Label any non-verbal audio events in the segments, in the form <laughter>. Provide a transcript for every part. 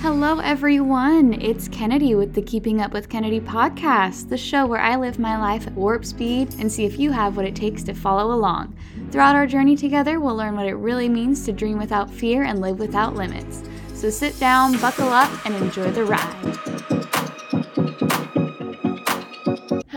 Hello, everyone. It's Kennedy with the Keeping Up with Kennedy podcast, the show where I live my life at warp speed and see if you have what it takes to follow along. Throughout our journey together, we'll learn what it really means to dream without fear and live without limits. So sit down, buckle up, and enjoy the ride.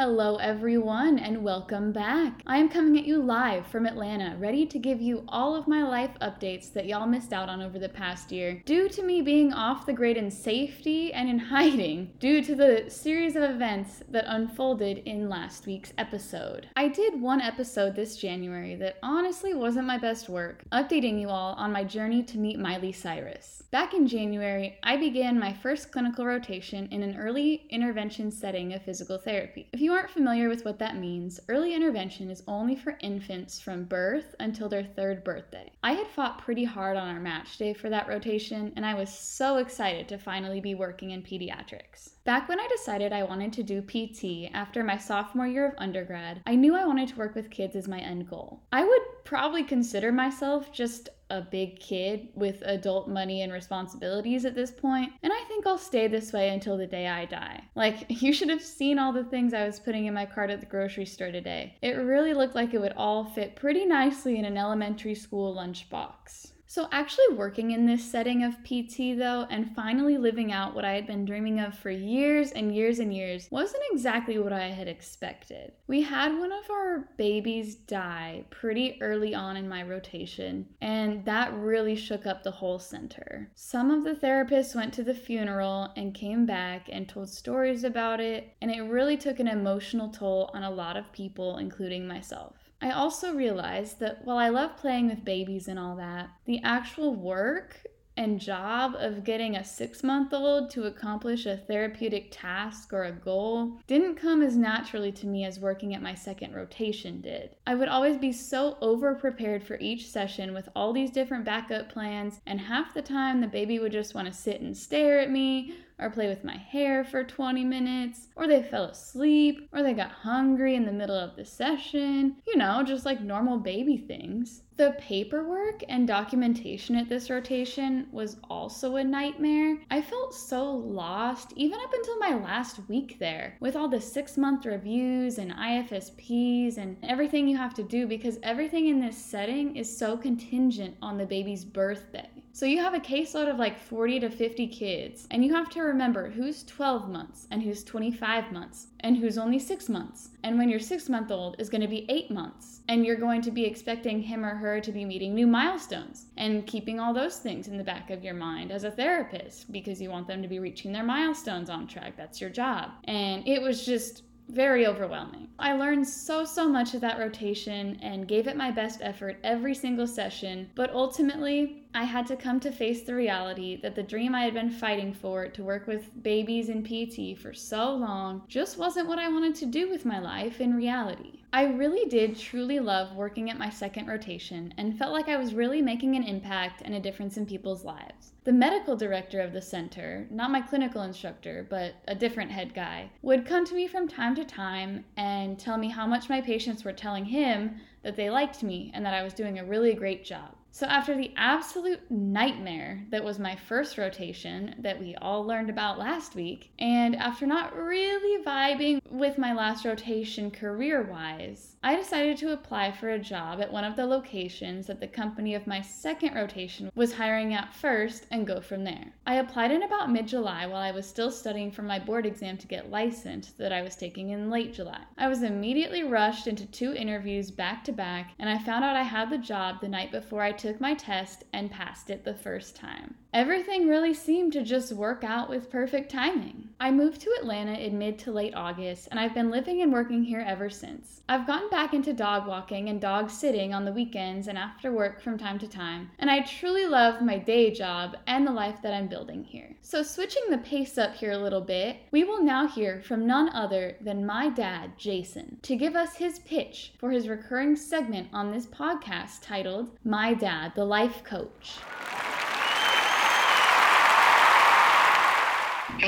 Hello, everyone, and welcome back. I am coming at you live from Atlanta, ready to give you all of my life updates that y'all missed out on over the past year, due to me being off the grid in safety and in <laughs> hiding, due to the series of events that unfolded in last week's episode. I did one episode this January that honestly wasn't my best work, updating you all on my journey to meet Miley Cyrus. Back in January, I began my first clinical rotation in an early intervention setting of physical therapy. If you you aren't familiar with what that means, early intervention is only for infants from birth until their third birthday. I had fought pretty hard on our match day for that rotation, and I was so excited to finally be working in pediatrics. Back when I decided I wanted to do PT after my sophomore year of undergrad, I knew I wanted to work with kids as my end goal. I would probably consider myself just a big kid with adult money and responsibilities at this point, and I think I'll stay this way until the day I die. Like, <laughs> you should have seen all the things I was putting in my cart at the grocery store today. It really looked like it would all fit pretty nicely in an elementary school lunchbox. So, actually working in this setting of PT, though, and finally living out what I had been dreaming of for years and years and years wasn't exactly what I had expected. We had one of our babies die pretty early on in my rotation, and that really shook up the whole center. Some of the therapists went to the funeral and came back and told stories about it, and it really took an emotional toll on a lot of people, including myself. I also realized that while I love playing with babies and all that, the actual work and job of getting a six month old to accomplish a therapeutic task or a goal didn't come as naturally to me as working at my second rotation did. I would always be so over prepared for each session with all these different backup plans, and half the time the baby would just want to sit and stare at me or play with my hair for 20 minutes, or they fell asleep, or they got hungry in the middle of the session. You know, just like normal baby things. The paperwork and documentation at this rotation was also a nightmare. I felt so lost, even up until my last week there, with all the six month reviews and IFSPs and everything you have to do because everything in this setting is so contingent on the baby's birthday. So you have a caseload of like 40 to 50 kids, and you have to remember who's 12 months and who's 25 months and who's only six months. And when your six month old is going to be eight months, and you're going to be expecting him or her to be meeting new milestones and keeping all those things in the back of your mind as a therapist because you want them to be reaching their milestones on track. That's your job. And it was just very overwhelming. I learned so, so much of that rotation and gave it my best effort every single session, but ultimately, I had to come to face the reality that the dream I had been fighting for to work with babies in PT for so long just wasn't what I wanted to do with my life in reality. I really did truly love working at my second rotation and felt like I was really making an impact and a difference in people's lives. The medical director of the center, not my clinical instructor, but a different head guy, would come to me from time to time and tell me how much my patients were telling him that they liked me and that I was doing a really great job. So, after the absolute nightmare that was my first rotation that we all learned about last week, and after not really vibing with my last rotation career wise, I decided to apply for a job at one of the locations that the company of my second rotation was hiring at first and go from there. I applied in about mid July while I was still studying for my board exam to get licensed that I was taking in late July. I was immediately rushed into two interviews back to back, and I found out I had the job the night before I took my test and passed it the first time. Everything really seemed to just work out with perfect timing. I moved to Atlanta in mid to late August, and I've been living and working here ever since. I've gotten back into dog walking and dog sitting on the weekends and after work from time to time, and I truly love my day job and the life that I'm building here. So, switching the pace up here a little bit, we will now hear from none other than my dad, Jason, to give us his pitch for his recurring segment on this podcast titled My Dad, the Life Coach.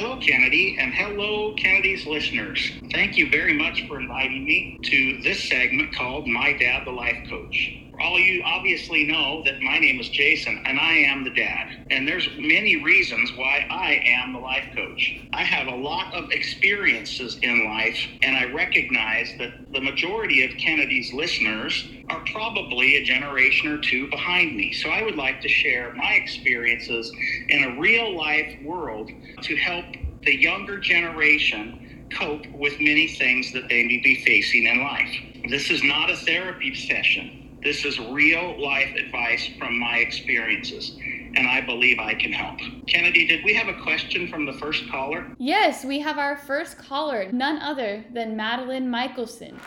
Hello, Kennedy, and hello, Kennedy's listeners. Thank you very much for inviting me to this segment called My Dad, the Life Coach. All you obviously know that my name is Jason and I am the dad. And there's many reasons why I am the life coach. I have a lot of experiences in life and I recognize that the majority of Kennedy's listeners are probably a generation or two behind me. So I would like to share my experiences in a real life world to help the younger generation cope with many things that they may be facing in life. This is not a therapy session. This is real life advice from my experiences, and I believe I can help. Kennedy, did we have a question from the first caller? Yes, we have our first caller, none other than Madeline Michelson.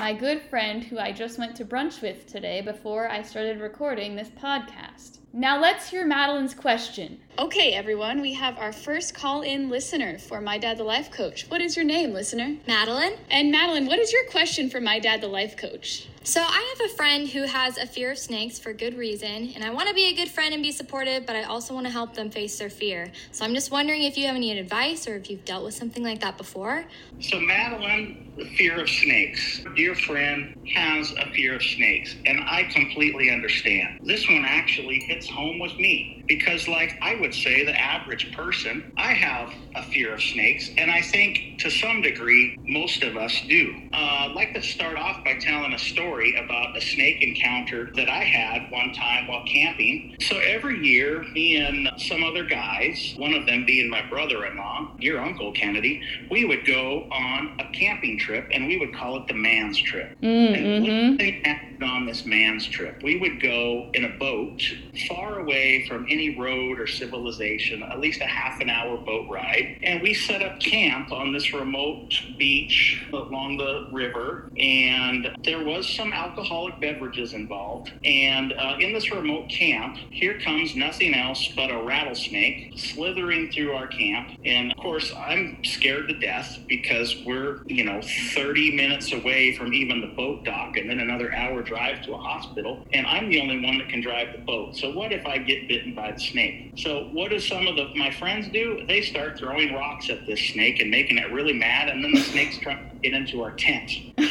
My good friend who I just went to brunch with today before I started recording this podcast. Now let's hear Madeline's question. Okay, everyone, we have our first call in listener for My Dad the Life Coach. What is your name, listener? Madeline. And Madeline, what is your question for My Dad the Life Coach? So, I have a friend who has a fear of snakes for good reason, and I want to be a good friend and be supportive, but I also want to help them face their fear. So, I'm just wondering if you have any advice or if you've dealt with something like that before. So, Madeline, the fear of snakes. Dear friend has a fear of snakes, and I completely understand. This one actually hits home with me because, like I would say, the average person, I have a fear of snakes, and I think to some degree, most of us do. Uh, I'd like to start off by telling a story about a snake encounter that I had one time while camping. So every year, me and some other guys, one of them being my brother in law, your uncle Kennedy, we would go on a camping trip, and we would call it the man's trip. And Mm-hmm. happened on this man's trip. We would go in a boat far away from any road or civilization, at least a half an hour boat ride. And we set up camp on this remote beach along the river. And there was some alcoholic beverages involved. And uh, in this remote camp, here comes nothing else but a rattlesnake slithering through our camp. And of course, I'm scared to death because we're, you know, 30 minutes away from even the boat dock and then another hour drive to a hospital. And I'm the only one that can drive the boat. So what if I get bitten by the snake? So what do some of the my friends do? They start throwing rocks at this snake and making it really mad. And then the snake's trying to get into our tent.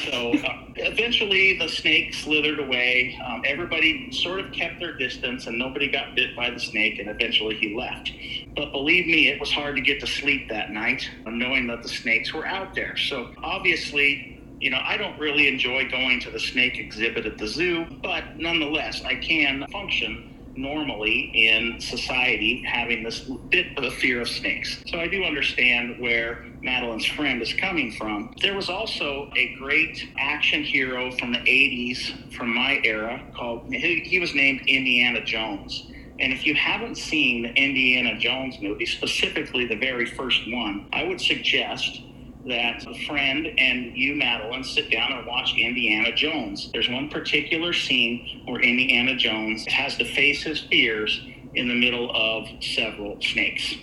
So <laughs> uh, eventually the snake slithered away. Um, everybody sort of kept their distance and nobody got bit by the snake. And eventually he left. But believe me, it was hard to get to sleep that night, knowing that the snakes were out there. So obviously, you know, I don't really enjoy going to the snake exhibit at the zoo, but nonetheless, I can function normally in society having this bit of a fear of snakes. So I do understand where Madeline's friend is coming from. There was also a great action hero from the 80s from my era called, he, he was named Indiana Jones. And if you haven't seen the Indiana Jones movie, specifically the very first one, I would suggest that a friend and you, Madeline, sit down and watch Indiana Jones. There's one particular scene where Indiana Jones has to face his fears in the middle of several snakes.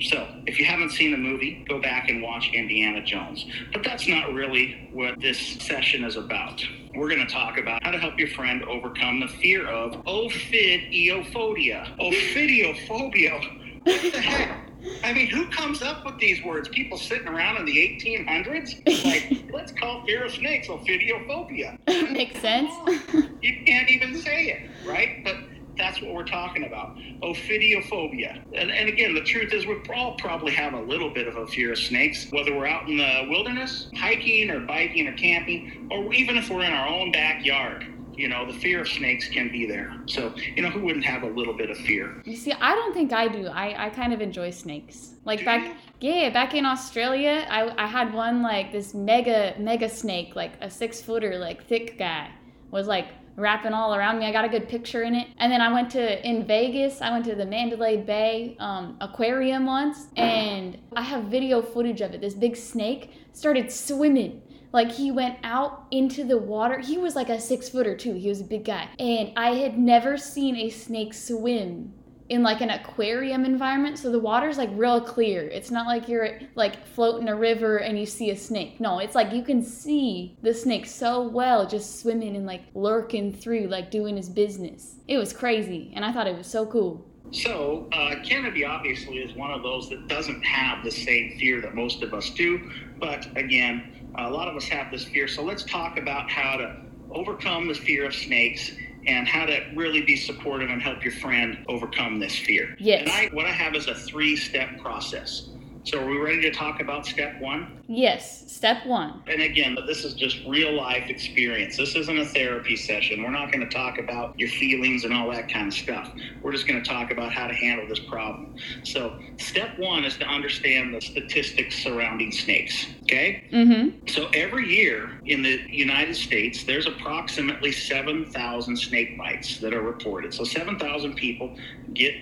So, if you haven't seen the movie, go back and watch Indiana Jones. But that's not really what this session is about. We're going to talk about how to help your friend overcome the fear of ophidiophobia. Ophidiophobia. What the heck? I mean, who comes up with these words? People sitting around in the 1800s? Like, <laughs> let's call fear of snakes ophidiophobia. <laughs> Makes sense. <laughs> You can't even say it, right? But that's what we're talking about ophidiophobia. And, and again, the truth is, we all probably have a little bit of a fear of snakes, whether we're out in the wilderness, hiking or biking or camping, or even if we're in our own backyard. You know, the fear of snakes can be there. So, you know, who wouldn't have a little bit of fear? You see, I don't think I do. I, I kind of enjoy snakes. Like back, yeah, back in Australia, I, I had one like this mega mega snake, like a six footer, like thick guy, was like wrapping all around me. I got a good picture in it. And then I went to in Vegas. I went to the Mandalay Bay um, Aquarium once, and I have video footage of it. This big snake started swimming. Like he went out into the water. He was like a six footer too. He was a big guy. And I had never seen a snake swim in like an aquarium environment. So the water's like real clear. It's not like you're like floating a river and you see a snake. No, it's like you can see the snake so well just swimming and like lurking through, like doing his business. It was crazy. And I thought it was so cool. So, uh, Kennedy obviously is one of those that doesn't have the same fear that most of us do. But again, a lot of us have this fear. So, let's talk about how to overcome the fear of snakes and how to really be supportive and help your friend overcome this fear. Yes. And I, what I have is a three step process. So, are we ready to talk about step one? Yes, step one. And again, this is just real life experience. This isn't a therapy session. We're not going to talk about your feelings and all that kind of stuff. We're just going to talk about how to handle this problem. So, step one is to understand the statistics surrounding snakes. Okay? Mm-hmm. So, every year in the United States, there's approximately 7,000 snake bites that are reported. So, 7,000 people get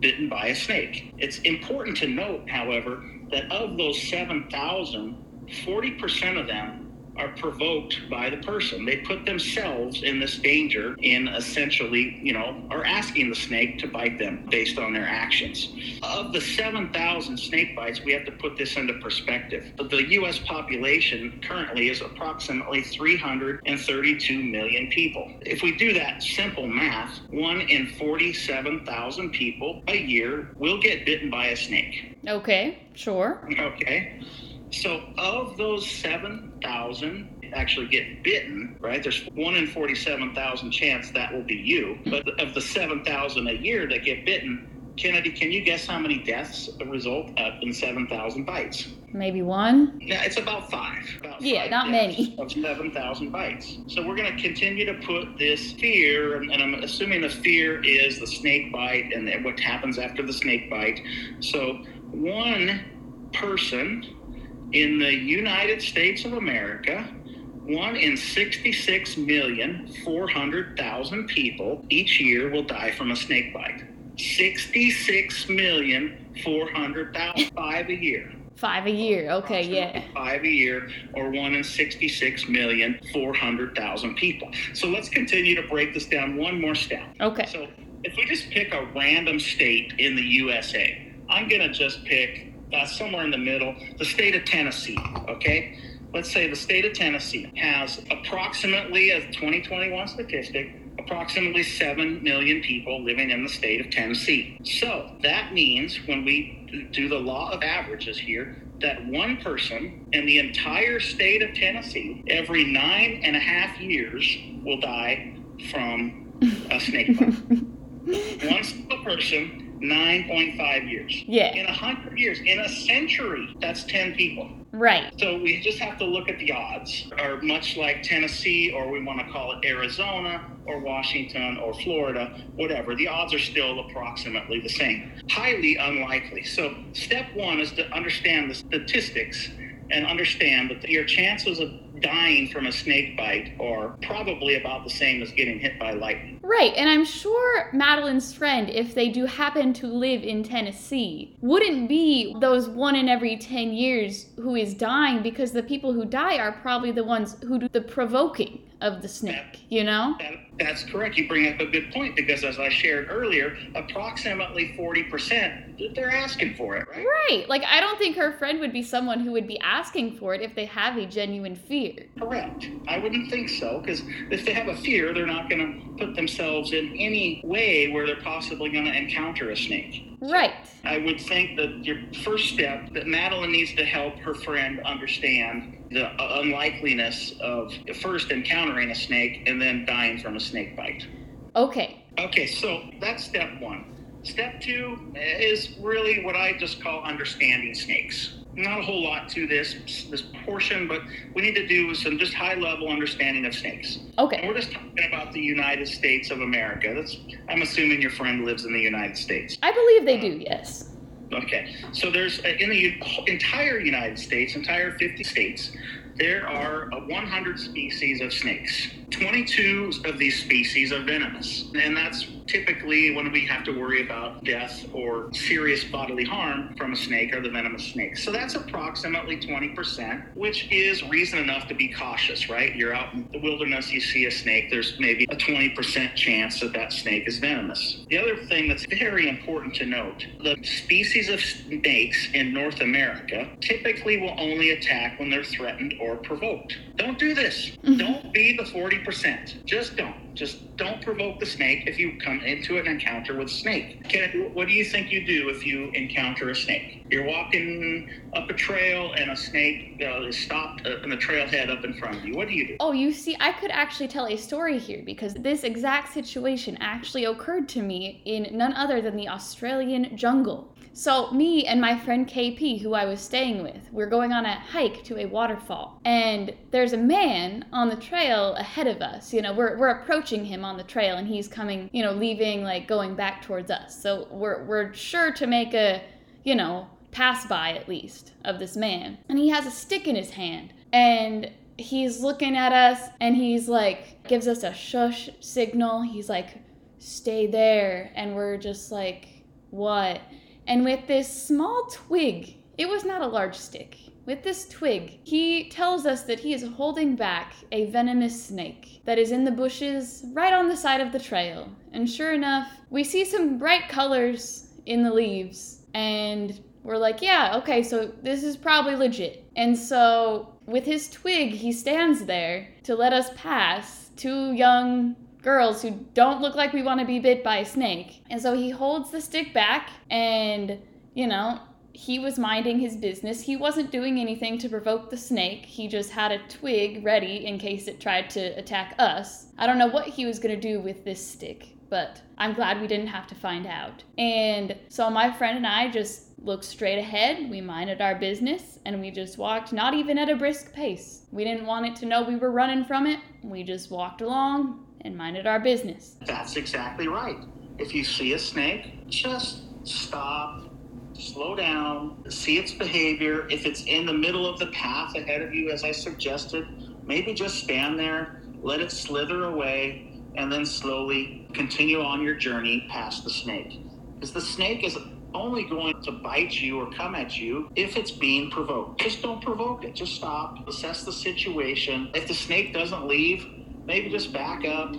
bitten by a snake. It's important to note, however, that of those 7,000, 40% of them are provoked by the person. They put themselves in this danger in essentially, you know, are asking the snake to bite them based on their actions. Of the 7,000 snake bites, we have to put this into perspective. The U.S. population currently is approximately 332 million people. If we do that simple math, one in 47,000 people a year will get bitten by a snake. Okay, sure. Okay. So, of those 7,000 actually get bitten, right? There's one in 47,000 chance that will be you. But of the 7,000 a year that get bitten, Kennedy, can you guess how many deaths result up in 7,000 bites? Maybe one. Yeah, it's about five. About yeah, five not many. Of 7,000 bites. So we're going to continue to put this fear, and, and I'm assuming the fear is the snake bite and what happens after the snake bite. So one person in the United States of America, one in 66,400,000 people each year will die from a snake bite. 66,400,000, five a year. Five a year. Okay, yeah. Five a year, or one in 66,400,000 people. So let's continue to break this down one more step. Okay. So if we just pick a random state in the USA, I'm going to just pick uh, somewhere in the middle, the state of Tennessee, okay? Let's say the state of Tennessee has approximately, a 2021 statistic, approximately 7 million people living in the state of Tennessee. So that means when we do the law of averages here, that one person in the entire state of Tennessee every nine and a half years will die from a snake bite. <laughs> one single person 9.5 years. Yeah. In a 100 years, in a century, that's 10 people. Right. So we just have to look at the odds, are much like Tennessee, or we want to call it Arizona, or Washington, or Florida, whatever. The odds are still approximately the same. Highly unlikely. So step one is to understand the statistics and understand that your chances of dying from a snake bite are probably about the same as getting hit by lightning. Right, and I'm sure Madeline's friend, if they do happen to live in Tennessee, wouldn't be those one in every 10 years who is dying because the people who die are probably the ones who do the provoking of the snake, you know? That, that's correct. You bring up a good point because, as I shared earlier, approximately 40% that they're asking for it, right? Right. Like, I don't think her friend would be someone who would be asking for it if they have a genuine fear. Correct. I wouldn't think so because if they have a fear, they're not going to put themselves in any way where they're possibly going to encounter a snake. Right. I would think that your first step that Madeline needs to help her friend understand the uh, unlikeliness of first encountering a snake and then dying from a snake bite. Okay. Okay, so that's step one. Step two is really what I just call understanding snakes. Not a whole lot to this this portion, but we need to do some just high level understanding of snakes. And Okay. we're just talking about the United States of America. That's I'm assuming your friend lives in the United States. I believe they do, yes. Okay, so there's uh, in the entire United States, entire 50 states, there are uh, 100 species of snakes. 22 of these species are venomous, and that's typically when we have to worry about death or serious bodily harm from a snake or the venomous snake. So that's approximately 20%, which is reason enough to be cautious, right? You're out in the wilderness, you see a snake, there's maybe a 20% chance that that snake is venomous. The other thing that's very important to note the species of snakes in North America typically will only attack when they're threatened or provoked. Don't do this. Mm-hmm. Don't be the 40%. Just don't. Just don't provoke the snake if you come into an encounter with a snake. Kennedy, what do you think you do if you encounter a snake? You're walking up a trail and a snake uh, is stopped in the trailhead up in front of you. What do you do? Oh, you see, I could actually tell a story here because this exact situation actually occurred to me in none other than the Australian jungle. So, me and my friend KP, who I was staying with, we're going on a hike to a waterfall. And there's a man on the trail ahead of us. You know, we're, we're approaching him on the trail and he's coming, you know, leaving, like going back towards us. So, we're, we're sure to make a, you know, pass by at least of this man. And he has a stick in his hand. And he's looking at us and he's like, gives us a shush signal. He's like, stay there. And we're just like, what? And with this small twig, it was not a large stick, with this twig, he tells us that he is holding back a venomous snake that is in the bushes right on the side of the trail. And sure enough, we see some bright colors in the leaves, and we're like, yeah, okay, so this is probably legit. And so, with his twig, he stands there to let us pass two young girls who don't look like we want to be bit by a snake. And so he holds the stick back and, you know, he was minding his business. He wasn't doing anything to provoke the snake. He just had a twig ready in case it tried to attack us. I don't know what he was going to do with this stick, but I'm glad we didn't have to find out. And so my friend and I just looked straight ahead, we minded our business, and we just walked not even at a brisk pace. We didn't want it to know we were running from it. We just walked along and minded our business. That's exactly right. If you see a snake, just stop, slow down, see its behavior. If it's in the middle of the path ahead of you, as I suggested, maybe just stand there, let it slither away, and then slowly continue on your journey past the snake. Because the snake is only going to bite you or come at you if it's being provoked. Just don't provoke it. Just stop, assess the situation. If the snake doesn't leave, maybe just back up,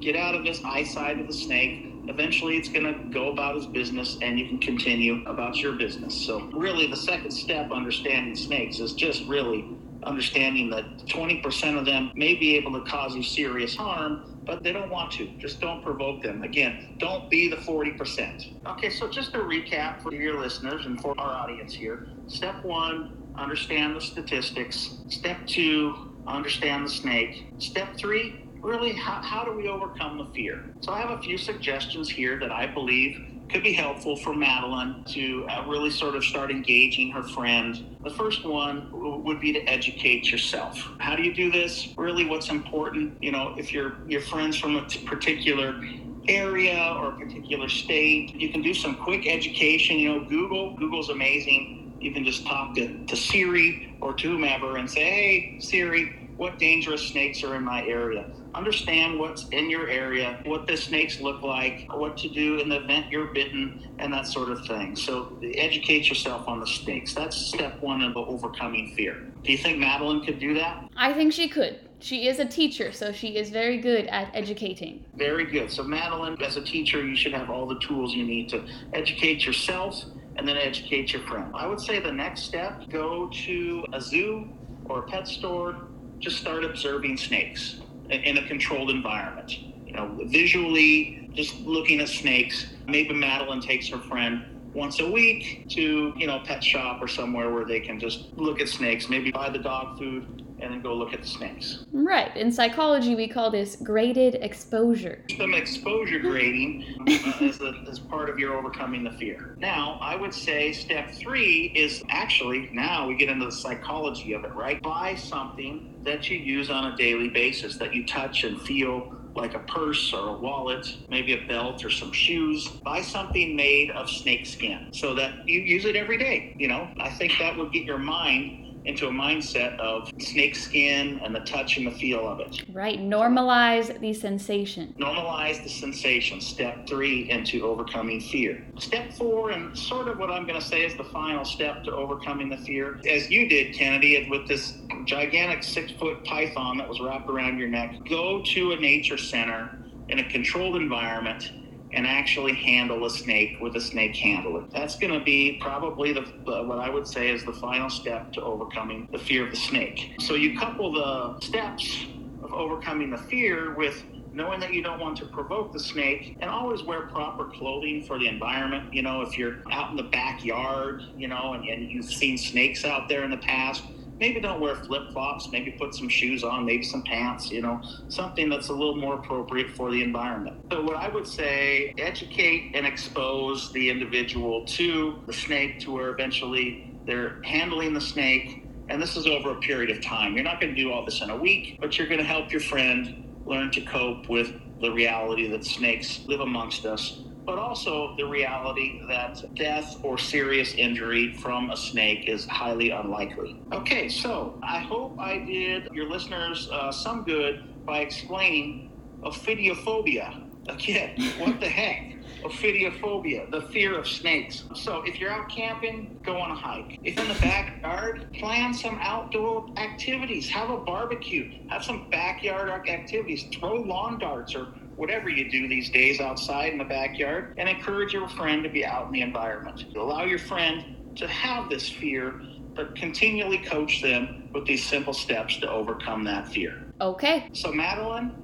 get out of this eyesight of the snake. Eventually, it's going to go about its business and you can continue about your business. So, really, the second step understanding snakes is just really understanding that 20% of them may be able to cause you serious harm, but they don't want to. Just don't provoke them. Again, don't be the 40%. Okay, so just a recap for your listeners and for our audience here. Step one, understand the statistics. Step two, understand the snake. Step three, really, how, how do we overcome the fear? So I have a few suggestions here that I believe could be helpful for Madeline to uh, really sort of start engaging her friend. The first one would be to educate yourself. How do you do this? Really, what's important, you know, if you're your friends from a particular area or a particular state, you can do some quick education. You know, Google, Google's amazing. You can just talk to, to Siri or to whomever and say, hey, Siri, what dangerous snakes are in my area? understand what's in your area, what the snakes look like, what to do in the event you're bitten, and that sort of thing. So educate yourself on the snakes. That's step one of overcoming fear. Do you think Madeline could do that? I think she could. She is a teacher, so she is very good at educating. Very good. So, Madeline, as a teacher, you should have all the tools you need to educate yourself and then educate your friend. I would say the next step go to a zoo or a pet store, just start observing snakes in a controlled environment. You know, visually, just looking at snakes. Maybe Madeline takes her friend once a week to, you know, pet shop or somewhere where they can just look at snakes, maybe buy the dog food and then go look at the snakes. Right. In psychology, we call this graded exposure. Some exposure grading uh, as, a, as part of your overcoming the fear. Now, I would say step three is actually now we get into the psychology of it, right? Buy something that you use on a daily basis that you touch and feel like a purse or a wallet, maybe a belt or some shoes. Buy something made of snake skin so that you use it every day. You know, I think that would get your mind into a mindset of snake skin and the touch and the feel of it. Right. Normalize the sensation. Normalize the sensation. Step three into overcoming fear. Step four, and sort of what I'm going to say is the final step to overcoming the fear, as you did, Kennedy, with this gigantic six foot python that was wrapped around your neck. Go to a nature center in a controlled environment and actually handle a snake with a snake handler. That's going to be probably the what I would say is the final step to overcoming the fear of the snake. So you couple the steps of overcoming the fear with knowing that you don't want to provoke the snake, and always wear proper clothing for the environment. You know, if you're out in the backyard, you know, and, and you've seen snakes out there in the past, maybe don't wear flip flops, maybe put some shoes on, maybe some pants, you know, something that's a little more appropriate for the environment. So, what I would say, educate and expose the individual to the snake to where eventually they're handling the snake. And this is over a period of time. You're not going to do all this in a week, but you're going to help your friend learn to cope with the reality that snakes live amongst us but also the reality that death or serious injury from a snake is highly unlikely. Okay, so I hope I did your listeners uh, some good by explaining ophidiophobia. Again, <laughs> what the heck? Ophidiophobia, the fear of snakes. So if you're out camping, go on a hike. If in the backyard, plan some outdoor activities. Have a barbecue. Have some backyard activities. Throw lawn darts or whatever you do these days outside in the backyard, and encourage your friend to be out in the environment. Allow your friend to have this fear, but continually coach them with these simple steps to overcome that fear. Okay. So, Madeline,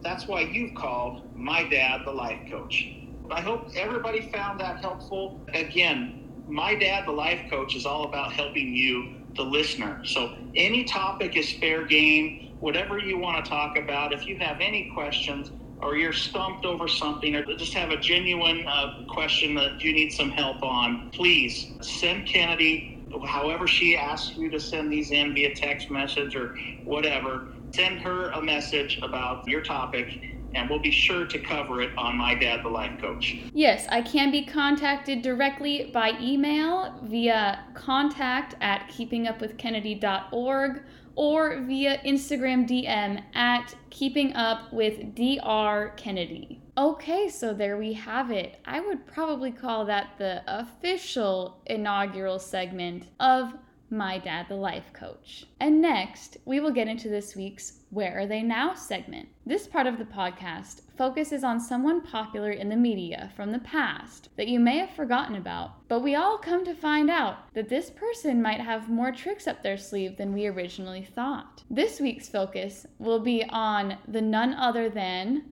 that's why you've called my dad the life coach. I hope everybody found that helpful. Again, my dad, the life coach, is all about helping you, the listener. So, any topic is fair game. Whatever you want to talk about, if you have any questions, or you're stumped over something or just have a genuine uh, question that you need some help on, please send Kennedy, however she asks you to send these in via text message or whatever, send her a message about your topic and we'll be sure to cover it on My Dad the Life Coach. Yes, I can be contacted directly by email via contact at keepingupwithkennedy.org or via Instagram DM at keeping up with Dr. Kennedy. Okay, so there we have it. I would probably call that the official inaugural segment of My Dad the Life Coach. And next, we will get into this week's Where Are They Now segment. This part of the podcast focuses on someone popular in the media from the past that you may have forgotten about, but we all come to find out that this person might have more tricks up their sleeve than we originally thought. This week's focus will be on the none other than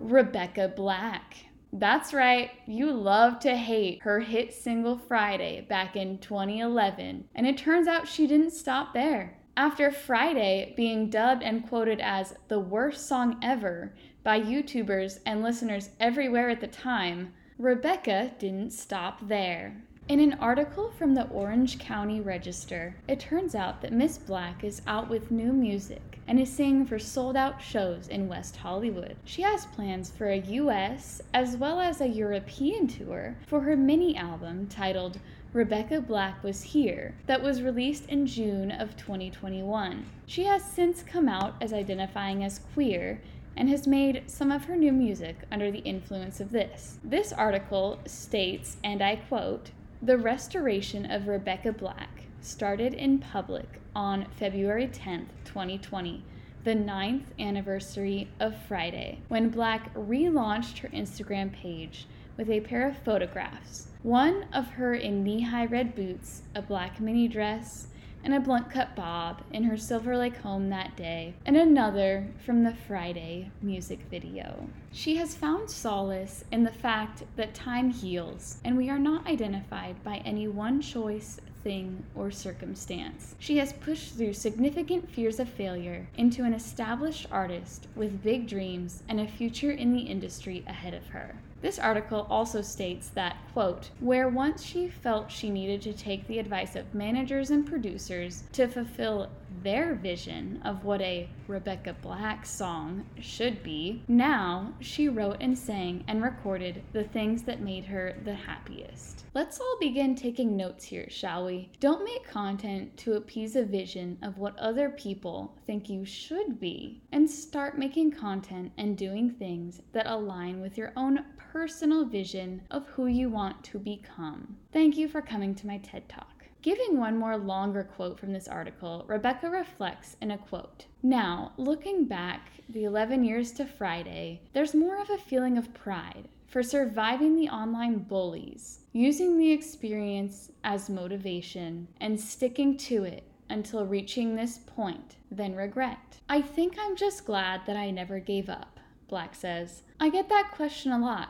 Rebecca Black. That's right, you love to hate her hit single Friday back in 2011, and it turns out she didn't stop there. After Friday being dubbed and quoted as the worst song ever by YouTubers and listeners everywhere at the time, Rebecca didn't stop there. In an article from the Orange County Register, it turns out that Miss Black is out with new music and is singing for sold out shows in West Hollywood. She has plans for a US as well as a European tour for her mini album titled Rebecca Black Was Here, that was released in June of 2021. She has since come out as identifying as queer and has made some of her new music under the influence of this. This article states, and I quote, The restoration of Rebecca Black started in public on February 10th, 2020 the ninth anniversary of Friday, when Black relaunched her Instagram page with a pair of photographs one of her in knee high red boots, a black mini dress, and a blunt cut bob in her Silver Lake home that day, and another from the Friday music video. She has found solace in the fact that time heals, and we are not identified by any one choice, thing, or circumstance. She has pushed through significant fears of failure into an established artist with big dreams and a future in the industry ahead of her. This article also states that, quote, where once she felt she needed to take the advice of managers and producers to fulfill their vision of what a Rebecca Black song should be, now she wrote and sang and recorded the things that made her the happiest. Let's all begin taking notes here, shall we? Don't make content to appease a vision of what other people think you should be, and start making content and doing things that align with your own personal vision of who you want to become. Thank you for coming to my TED Talk. Giving one more longer quote from this article, Rebecca reflects in a quote Now, looking back the 11 years to Friday, there's more of a feeling of pride for surviving the online bullies, using the experience as motivation, and sticking to it until reaching this point, then regret. I think I'm just glad that I never gave up, Black says. I get that question a lot.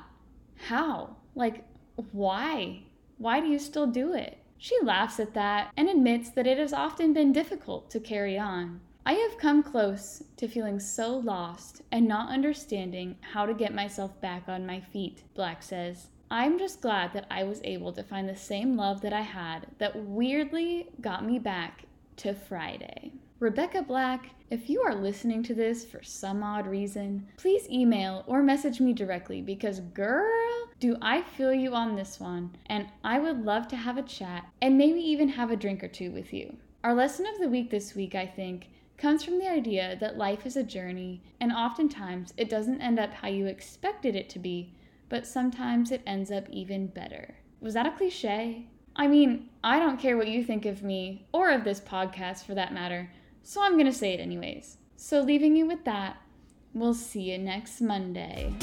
How? Like, why? Why do you still do it? She laughs at that and admits that it has often been difficult to carry on. I have come close to feeling so lost and not understanding how to get myself back on my feet, Black says. I'm just glad that I was able to find the same love that I had that weirdly got me back to Friday. Rebecca Black, if you are listening to this for some odd reason, please email or message me directly because, girl, do I feel you on this one, and I would love to have a chat and maybe even have a drink or two with you. Our lesson of the week this week, I think, comes from the idea that life is a journey, and oftentimes it doesn't end up how you expected it to be, but sometimes it ends up even better. Was that a cliche? I mean, I don't care what you think of me, or of this podcast for that matter, so I'm gonna say it anyways. So, leaving you with that, we'll see you next Monday.